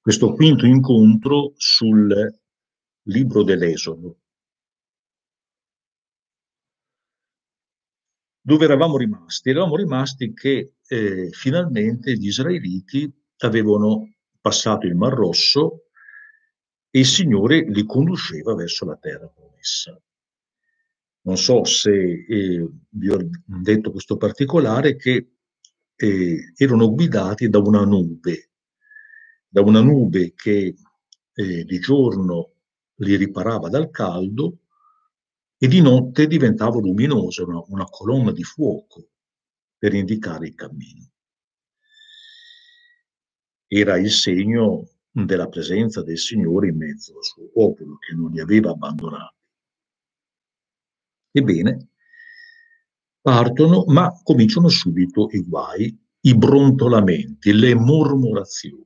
questo quinto incontro sul libro dell'Esodo. Dove eravamo rimasti? Eravamo rimasti che eh, finalmente gli israeliti avevano passato il Mar Rosso e il Signore li conduceva verso la terra promessa. Non so se eh, vi ho detto questo particolare che eh, erano guidati da una nube da una nube che eh, di giorno li riparava dal caldo e di notte diventava luminosa, una, una colonna di fuoco per indicare il cammino. Era il segno della presenza del Signore in mezzo al suo popolo che non li aveva abbandonati. Ebbene, partono, ma cominciano subito i guai, i brontolamenti, le mormorazioni.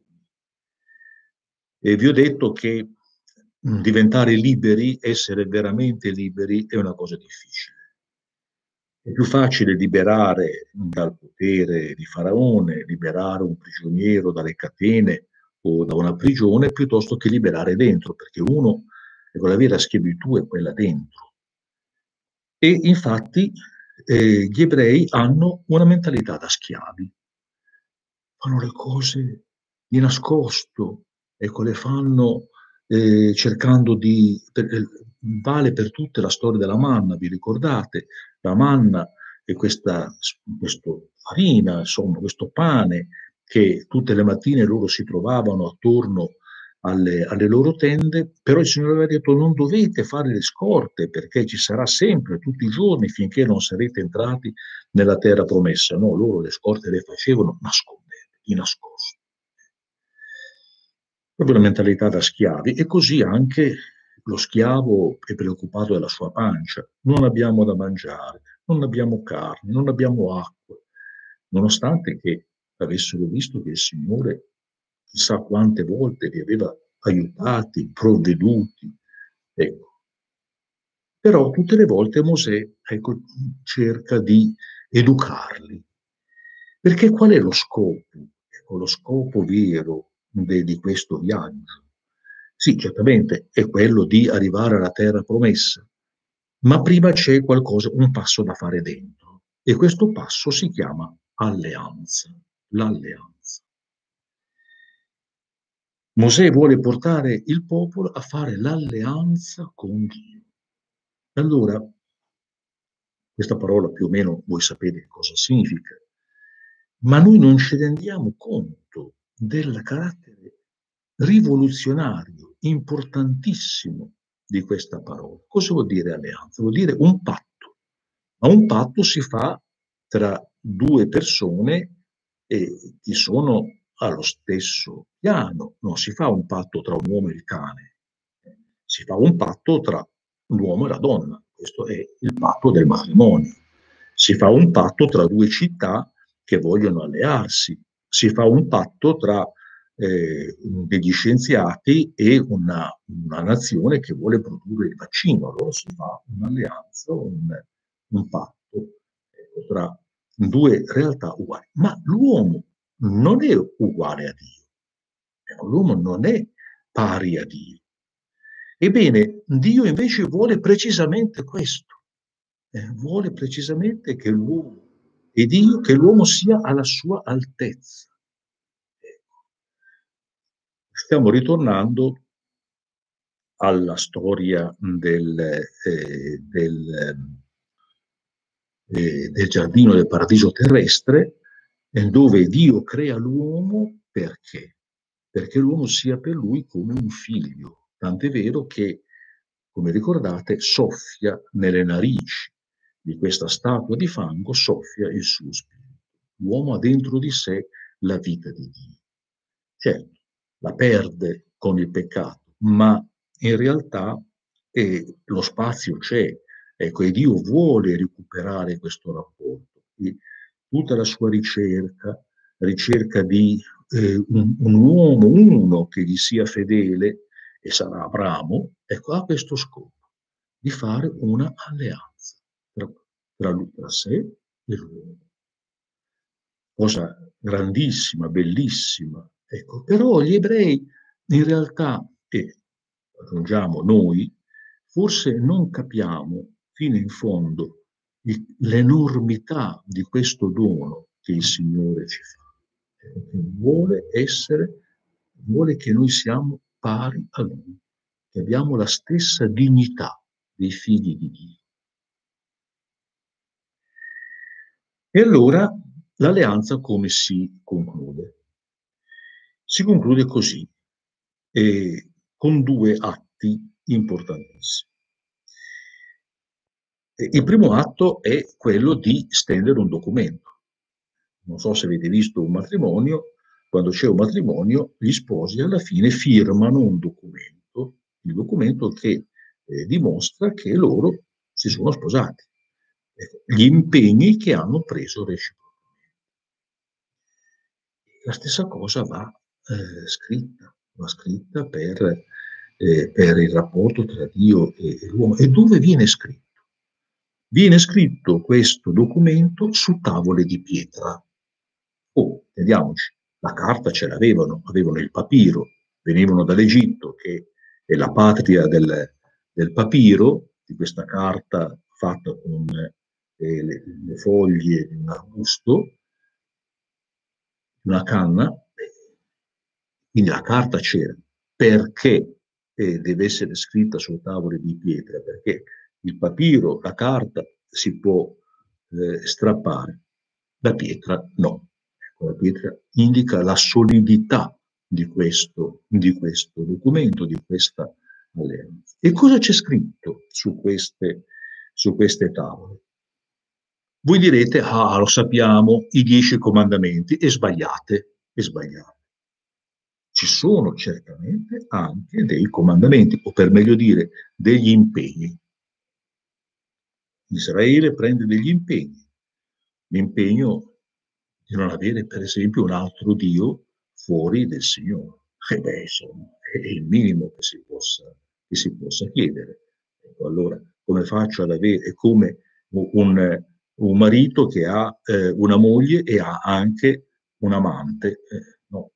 E vi ho detto che diventare liberi, essere veramente liberi, è una cosa difficile. È più facile liberare dal potere di Faraone, liberare un prigioniero dalle catene o da una prigione, piuttosto che liberare dentro, perché uno, la vera schiavitù è quella dentro. E infatti eh, gli ebrei hanno una mentalità da schiavi. Fanno le cose di nascosto, ecco, le fanno eh, cercando di... Per, eh, vale per tutte la storia della manna, vi ricordate? La manna è questa farina, insomma, questo pane che tutte le mattine loro si trovavano attorno alle, alle, loro tende, però il Signore aveva detto non dovete fare le scorte perché ci sarà sempre, tutti i giorni, finché non sarete entrati nella terra promessa. No, loro le scorte le facevano nascondendo, di nascosto. Proprio la mentalità da schiavi. E così anche lo schiavo è preoccupato della sua pancia, non abbiamo da mangiare, non abbiamo carne, non abbiamo acqua, nonostante che avessero visto che il Signore chissà quante volte li aveva aiutati, provveduti. Ecco. Però tutte le volte Mosè ecco, cerca di educarli. Perché qual è lo scopo? Ecco, lo scopo vero de, di questo viaggio. Sì, certamente è quello di arrivare alla terra promessa, ma prima c'è qualcosa, un passo da fare dentro. E questo passo si chiama alleanza, l'alleanza. Mosè vuole portare il popolo a fare l'alleanza con Dio. Allora, questa parola più o meno voi sapete cosa significa, ma noi non ci rendiamo conto del carattere rivoluzionario, importantissimo di questa parola. Cosa vuol dire alleanza? Vuol dire un patto, ma un patto si fa tra due persone che sono allo stesso piano, non si fa un patto tra un uomo e il cane, si fa un patto tra l'uomo e la donna, questo è il patto del matrimonio, si fa un patto tra due città che vogliono allearsi, si fa un patto tra eh, degli scienziati e una, una, nazione che vuole produrre il vaccino. Allora si fa un'alleanza, un, un patto eh, tra due realtà uguali. Ma l'uomo non è uguale a Dio. L'uomo non è pari a Dio. Ebbene, Dio invece vuole precisamente questo. Eh, vuole precisamente che l'uomo e Dio che l'uomo sia alla sua altezza. Ecco. Stiamo ritornando alla storia del, eh, del, eh, del, giardino del paradiso terrestre, dove Dio crea l'uomo perché? Perché l'uomo sia per lui come un figlio. Tant'è vero che, come ricordate, soffia nelle narici di questa statua di fango soffia il suo spirito. L'uomo ha dentro di sé la vita di Dio. Certo, la perde con il peccato, ma in realtà eh, lo spazio c'è, ecco, e Dio vuole recuperare questo rapporto. E tutta la sua ricerca, ricerca di eh, un, un, uomo, uno che gli sia fedele, e sarà Abramo, ecco, ha questo scopo, di fare una alleanza tra, tra, lui, tra sé e l'uomo. Cosa grandissima, bellissima. Ecco, però gli ebrei in realtà, e aggiungiamo noi, forse non capiamo fino in fondo l'enormità di questo dono che il Signore ci fa vuole essere, vuole che noi siamo pari a Lui, che abbiamo la stessa dignità dei figli di Dio. E allora l'alleanza come si conclude? Si conclude così, eh, con due atti importantissimi. Il primo atto è quello di stendere un documento non so se avete visto un matrimonio, quando c'è un matrimonio, gli sposi alla fine firmano un documento, il documento che eh, dimostra che loro si sono sposati, ecco, gli impegni che hanno preso reciprocamente. La stessa cosa va eh, scritta, va scritta per, eh, per, il rapporto tra Dio e, e l'uomo. E dove viene scritto? Viene scritto questo documento su tavole di pietra, Oh, vediamoci, la carta ce l'avevano, avevano il papiro, venivano dall'Egitto, che è la patria del, del papiro, di questa carta fatta con eh, le, le, foglie di un arbusto, una canna, quindi la carta c'era. Perché eh, deve essere scritta su tavole di pietra? Perché il papiro, la carta si può eh, strappare, la pietra no la pietra indica la solidità di questo, di questo documento, di questa alleanza. E cosa c'è scritto su queste, su queste tavole? Voi direte, ah, lo sappiamo, i dieci comandamenti, e sbagliate, e sbagliate. Ci sono certamente anche dei comandamenti, o per meglio dire, degli impegni. Israele prende degli impegni. L'impegno di non avere per esempio un altro Dio fuori del Signore. E beh, insomma, è il minimo che si possa, che si possa chiedere. Ecco, allora, come faccio ad avere, è come un, un marito che ha eh, una moglie e ha anche un amante. Eh, no,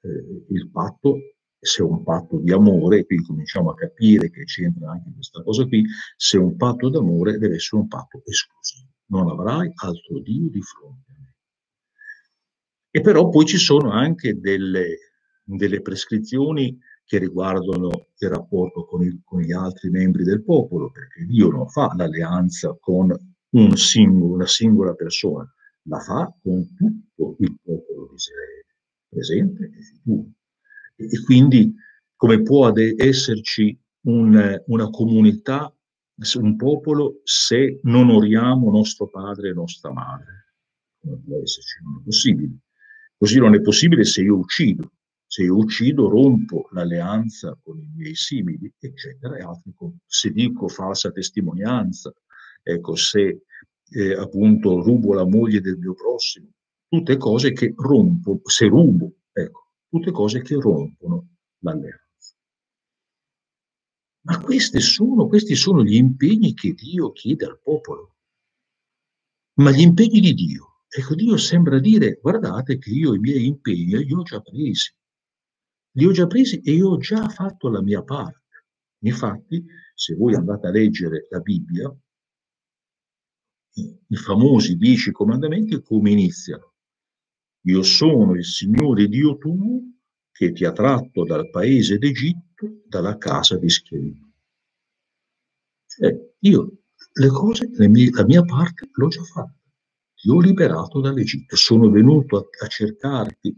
eh, il patto, se è un patto di amore, qui cominciamo a capire che c'entra anche questa cosa qui, se è un patto d'amore deve essere un patto esclusivo. Non avrai altro Dio di fronte e però poi ci sono anche delle, delle prescrizioni che riguardano il rapporto con, il, con, gli altri membri del popolo, perché Dio non fa l'alleanza con un singolo, una singola persona, la fa con tutto il popolo di Israele, presente e futuro. E, quindi come può esserci un, una comunità, un popolo, se non onoriamo nostro padre e nostra madre? Come può esserci? Non è possibile. Così non è possibile se io uccido. Se io uccido rompo l'alleanza con i miei simili, eccetera, e. Se dico falsa testimonianza, ecco, se eh, appunto rubo la moglie del mio prossimo, tutte cose che rompono, se rubo, tutte cose che rompono l'alleanza. Ma sono, questi sono gli impegni che Dio chiede al popolo. Ma gli impegni di Dio Ecco, Dio sembra dire, guardate che io i miei impegni li ho già presi. Li ho già presi e io ho già fatto la mia parte. Infatti, se voi andate a leggere la Bibbia, i famosi dieci comandamenti come iniziano? Io sono il Signore Dio tuo che ti ha tratto dal paese d'Egitto, dalla casa di schiavitù. Cioè, io le cose, le mie, la mia parte l'ho già fatta ti ho liberato dall'Egitto, sono venuto a, a cercarti,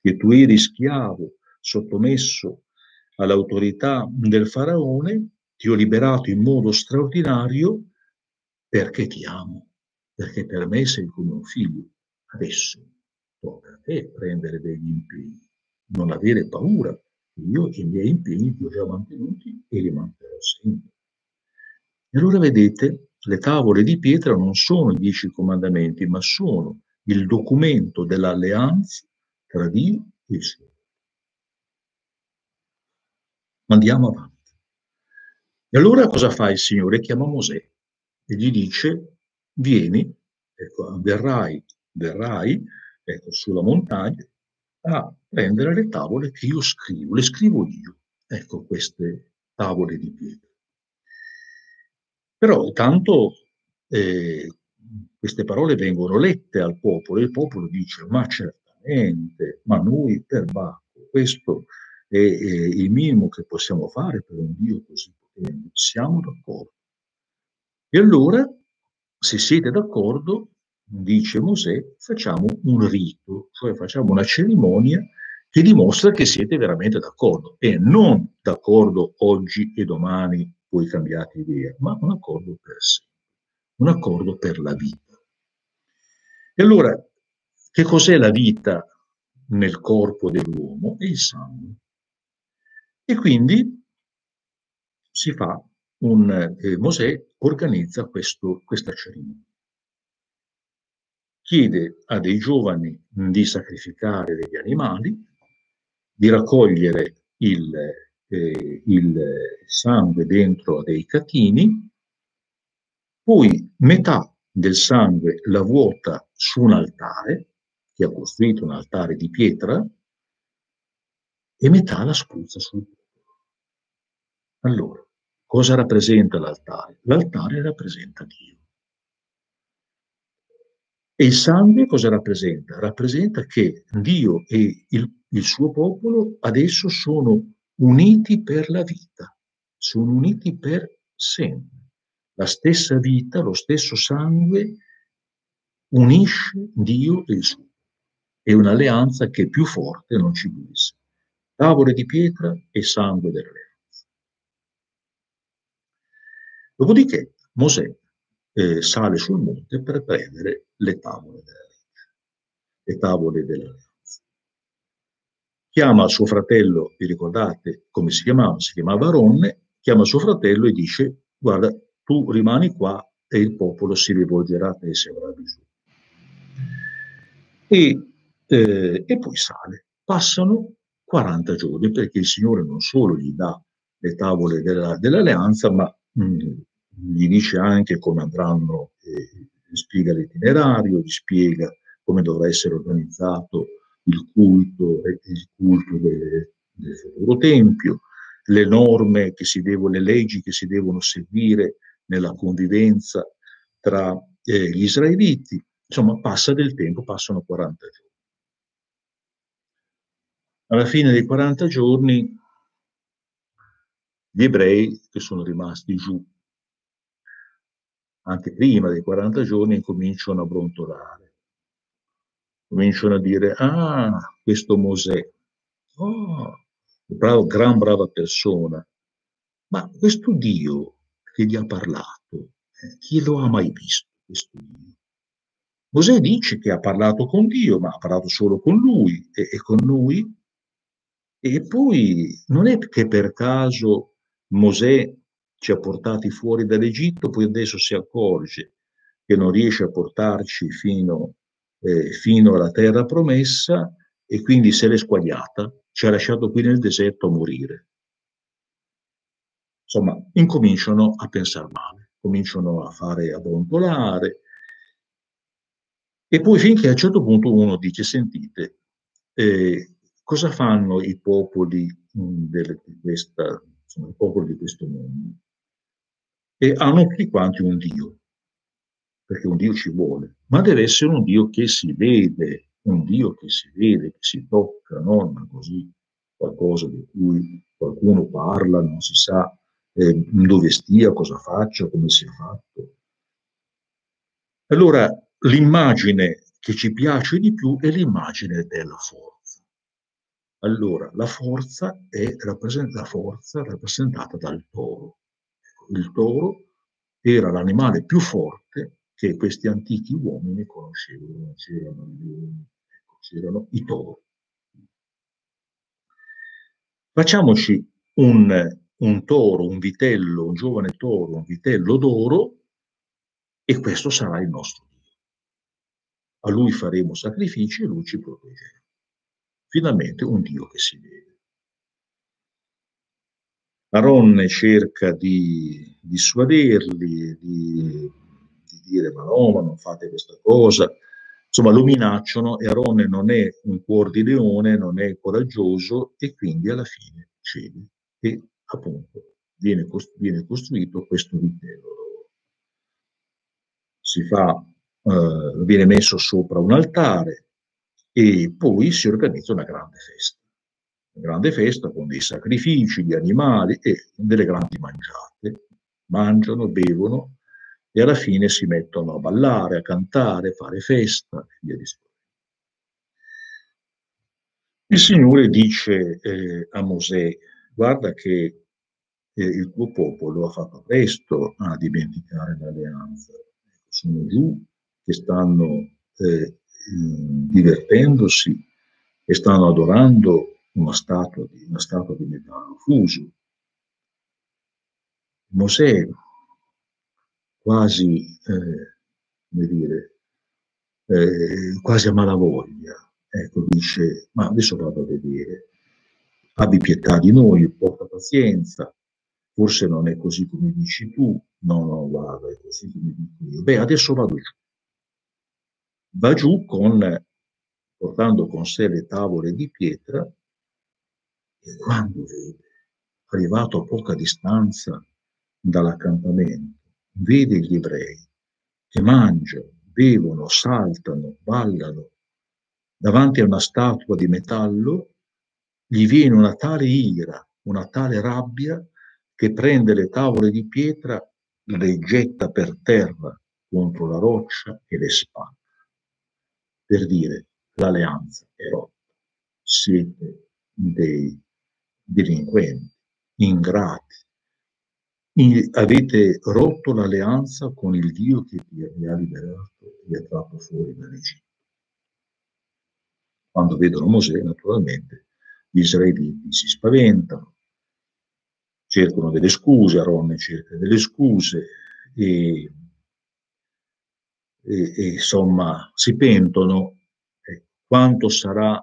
che tu eri schiavo, sottomesso all'autorità del faraone, ti ho liberato in modo straordinario perché ti amo, perché per me sei come un figlio. Adesso a te prendere degli impegni, non avere paura. Io i miei impegni li ho già mantenuti e li manterrò sempre. E allora vedete, le tavole di pietra non sono i dieci comandamenti, ma sono il documento dell'alleanza tra Dio e il suo. Andiamo avanti. E allora cosa fa il Signore? Chiama Mosè e gli dice, vieni, ecco, verrai, verrai ecco, sulla montagna a prendere le tavole che io scrivo, le scrivo io, ecco queste tavole di pietra. Però intanto eh, queste parole vengono lette al popolo e il popolo dice ma certamente, ma noi per Bacco, questo è, è il minimo che possiamo fare per un Dio così potente, siamo d'accordo. E allora, se siete d'accordo, dice Mosè, facciamo un rito, cioè facciamo una cerimonia che dimostra che siete veramente d'accordo e non d'accordo oggi e domani poi cambiate idea, ma un accordo per sempre, un accordo per la vita. E allora, che cos'è la vita nel corpo dell'uomo? È il sangue. E quindi si fa un, eh, Mosè organizza questo, questa cerimonia chiede a dei giovani di sacrificare degli animali, di raccogliere il, eh, il sangue dentro dei catini, poi metà del sangue la vuota su un altare, che ha costruito un altare di pietra, e metà la spruzza sul popolo. Allora, cosa rappresenta l'altare? L'altare rappresenta Dio. E il sangue cosa rappresenta? Rappresenta che Dio e il, il suo popolo adesso sono uniti per la vita, sono uniti per sempre. La stessa vita, lo stesso sangue unisce Dio e il suo. È un'alleanza che più forte non ci può. Tavole di pietra e sangue dell'alleanza. Dopodiché Mosè eh, sale sul monte per prendere le tavole della legge, le tavole dell'alleanza. Chiama suo fratello, vi ricordate come si chiamava? Si chiamava Ronne, chiama suo fratello e dice, guarda, tu rimani qua e il popolo si rivolgerà a te se avrà bisogno. E, eh, e poi sale. Passano 40 giorni perché il Signore non solo gli dà le tavole della, dell'alleanza, ma mh, mm, gli dice anche come andranno, eh, gli spiega l'itinerario, gli spiega come dovrà essere organizzato il culto, il culto del, del futuro tempio, le norme che si devono, le leggi che si devono seguire nella convivenza tra eh, gli israeliti. Insomma, passa del tempo, passano 40 giorni. Alla fine dei 40 giorni, gli ebrei che sono rimasti giù anche prima dei 40 giorni, cominciano a brontolare. Cominciano a dire, ah, questo Mosè, oh, bravo, gran brava persona, ma questo Dio che gli ha parlato, eh, chi lo ha mai visto questo Dio? Mosè dice che ha parlato con Dio, ma ha parlato solo con lui e, e con noi. E poi non è che per caso Mosè ci ha portati fuori dall'Egitto, poi adesso si accorge che non riesce a portarci fino, eh, fino alla terra promessa e quindi se l'è squagliata, ci ha lasciato qui nel deserto a morire. Insomma, incominciano a pensare male, cominciano a fare a brontolare. E poi finché a un certo punto uno dice, sentite, eh, cosa fanno i popoli mh, delle, di questa, insomma, i popoli di questo mondo? E hanno tutti quanti un Dio, perché un Dio ci vuole, ma deve essere un Dio che si vede, un Dio che si vede, che si tocca, non così qualcosa di cui qualcuno parla, non si sa eh, dove stia, cosa faccia, come sia fatto. Allora, l'immagine che ci piace di più è l'immagine della forza. Allora, la forza è la forza rappresentata dal toro il toro era l'animale più forte che questi antichi uomini conoscevano. C'erano ecco, c'erano i tori. Facciamoci un, un toro, un vitello, un giovane toro, un vitello d'oro e questo sarà il nostro Dio. A lui faremo sacrifici e lui ci proteggerà. Finalmente un Dio che si vede. Aronne cerca di dissuaderli, di, di dire ma no, ma non fate questa cosa. Insomma, lo minacciano e Aronne non è un cuor di leone, non è coraggioso e quindi alla fine cede e appunto viene, costru- viene costruito questo vitello. Si fa, eh, viene messo sopra un altare e poi si organizza una grande festa. Grande festa con dei sacrifici di animali e delle grandi mangiate. Mangiano, bevono e alla fine si mettono a ballare, a cantare, a fare festa e via discorrendo. Il Signore dice eh, a Mosè, guarda che eh, il tuo popolo ha fatto presto a dimenticare l'alleanza. Sono giù che stanno eh, divertendosi e stanno adorando una statua di, una statua di metallo fuso. Mosè quasi, eh, come dire, eh, quasi a malavoglia, ecco, dice, ma adesso vado a vedere, abbi pietà di noi, porta pazienza, forse non è così come dici tu, no, no, guarda, è così come dico io. Beh, adesso vado giù. Va giù con, portando con sé le tavole di pietra e quando vede, arrivato a poca distanza dall'accampamento, vede gli ebrei che mangiano, bevono, saltano, ballano davanti a una statua di metallo, gli viene una tale ira, una tale rabbia che prende le tavole di pietra, le getta per terra contro la roccia e le spacca. Per dire l'alleanza è rotta. Siete dei delinquenti, ingrati, avete rotto l'alleanza con il Dio che vi ha liberato e vi ha tratto fuori dall'Egitto. Quando vedono Mosè, naturalmente, gli israeliti si spaventano, cercano delle scuse, Aronne cerca delle scuse e, e, e insomma si pentono. Eh, quanto sarà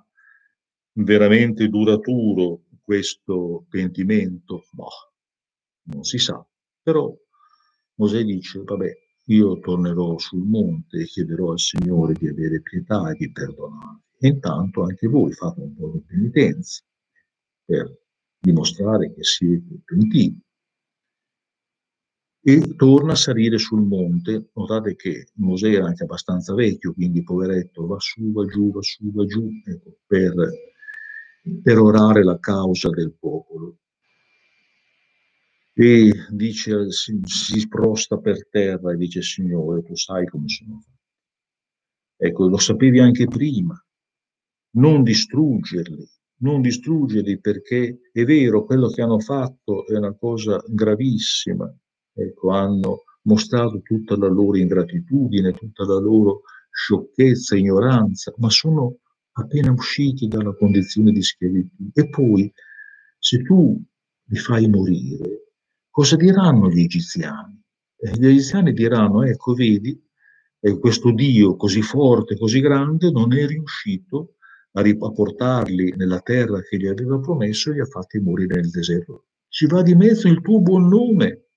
veramente duraturo questo pentimento? Boh, non si sa, però Mosè dice, vabbè, io tornerò sul monte e chiederò al Signore di avere pietà e di perdonare. E intanto anche voi fate un po' di penitenza per dimostrare che siete pentiti. E torna a salire sul monte. Notate che Mosè era anche abbastanza vecchio, quindi poveretto va su, va giù, va su, va giù, ecco, per, per orare la causa del popolo e dice, si, si sprosta per terra e dice Signore, tu sai come sono fatto. Ecco, lo sapevi anche prima. Non distruggerli, non distruggerli perché è vero, quello che hanno fatto è una cosa gravissima. Ecco, hanno mostrato tutta la loro ingratitudine, tutta la loro sciocchezza, ignoranza, ma sono appena usciti dalla condizione di schiavitù. E poi, se tu li fai morire, cosa diranno gli egiziani? Eh, gli egiziani diranno, ecco, vedi, eh, questo Dio così forte, così grande, non è riuscito a, a portarli nella terra che gli aveva promesso e li ha fatti morire nel deserto. Ci va di mezzo il tuo buon nome,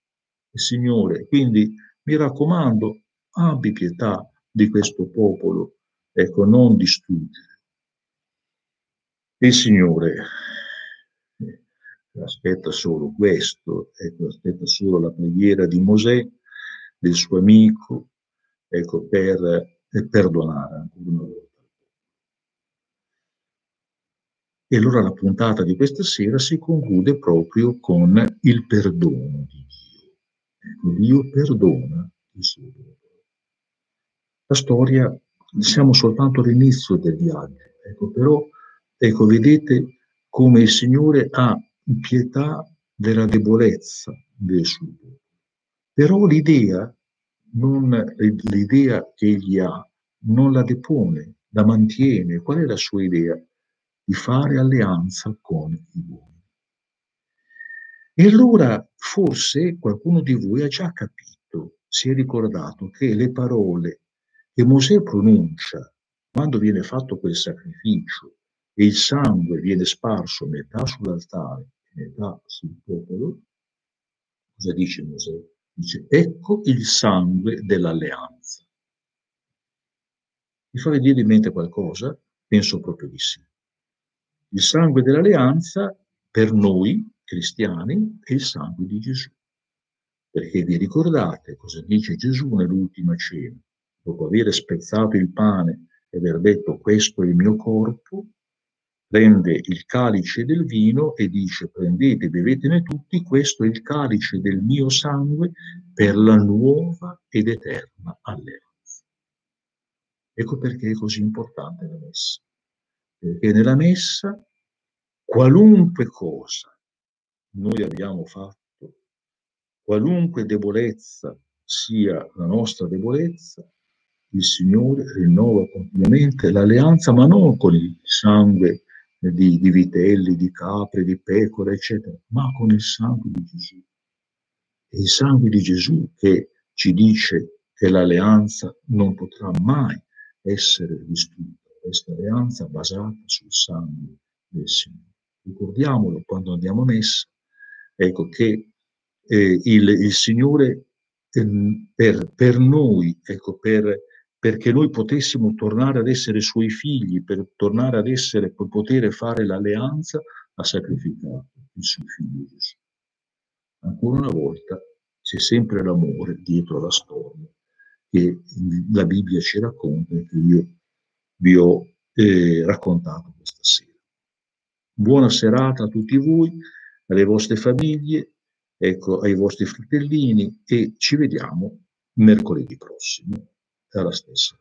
Signore. Quindi mi raccomando, abbi pietà di questo popolo, ecco, non distruggere. Il Signore aspetta solo questo, ecco, aspetta solo la preghiera di Mosè, del suo amico, ecco, per, per perdonare ancora una volta. E allora la puntata di questa sera si conclude proprio con il perdono di Dio. Ecco, Dio perdona il suo popolo. La storia, siamo soltanto all'inizio del viaggio, ecco, però, ecco, vedete come il Signore ha pietà della debolezza del suo. Però l'idea, non, l'idea che egli ha non la depone, la mantiene, qual è la sua idea? Di fare alleanza con i buoni. E allora forse qualcuno di voi ha già capito, si è ricordato che le parole che Mosè pronuncia quando viene fatto quel sacrificio e il sangue viene sparso metà sull'altare e metà sul popolo, cosa dice Mosè? Dice, ecco il sangue dell'alleanza. Mi fa venire in mente qualcosa? Penso proprio di sì. Il sangue dell'alleanza per noi cristiani è il sangue di Gesù. Perché vi ricordate cosa dice Gesù nell'ultima cena? Dopo aver spezzato il pane e aver detto questo è il mio corpo, prende il calice del vino e dice prendete bevetene tutti, questo è il calice del mio sangue per la nuova ed eterna alleanza. Ecco perché è così importante la messa. Perché nella messa qualunque cosa noi abbiamo fatto, qualunque debolezza sia la nostra debolezza, il Signore rinnova continuamente l'alleanza, ma non con il sangue di, di vitelli, di capre, di pecore, eccetera, ma con il sangue di Gesù. È il sangue di Gesù che ci dice che l'alleanza non potrà mai essere distrutta, questa alleanza basata sul sangue del Signore. Ricordiamolo quando andiamo a messa, ecco che eh, il, il, Signore eh, per, per, noi, ecco, per, perché noi potessimo tornare ad essere suoi figli, per tornare ad essere, per poter fare l'alleanza, ha sacrificato il suo figlio Gesù. Ancora una volta c'è sempre l'amore dietro la storia che la Bibbia ci racconta e che io vi ho eh, raccontato questa sera. Buona serata a tutti voi, alle vostre famiglie, ecco, ai vostri fratellini e ci vediamo mercoledì prossimo. È la stessa.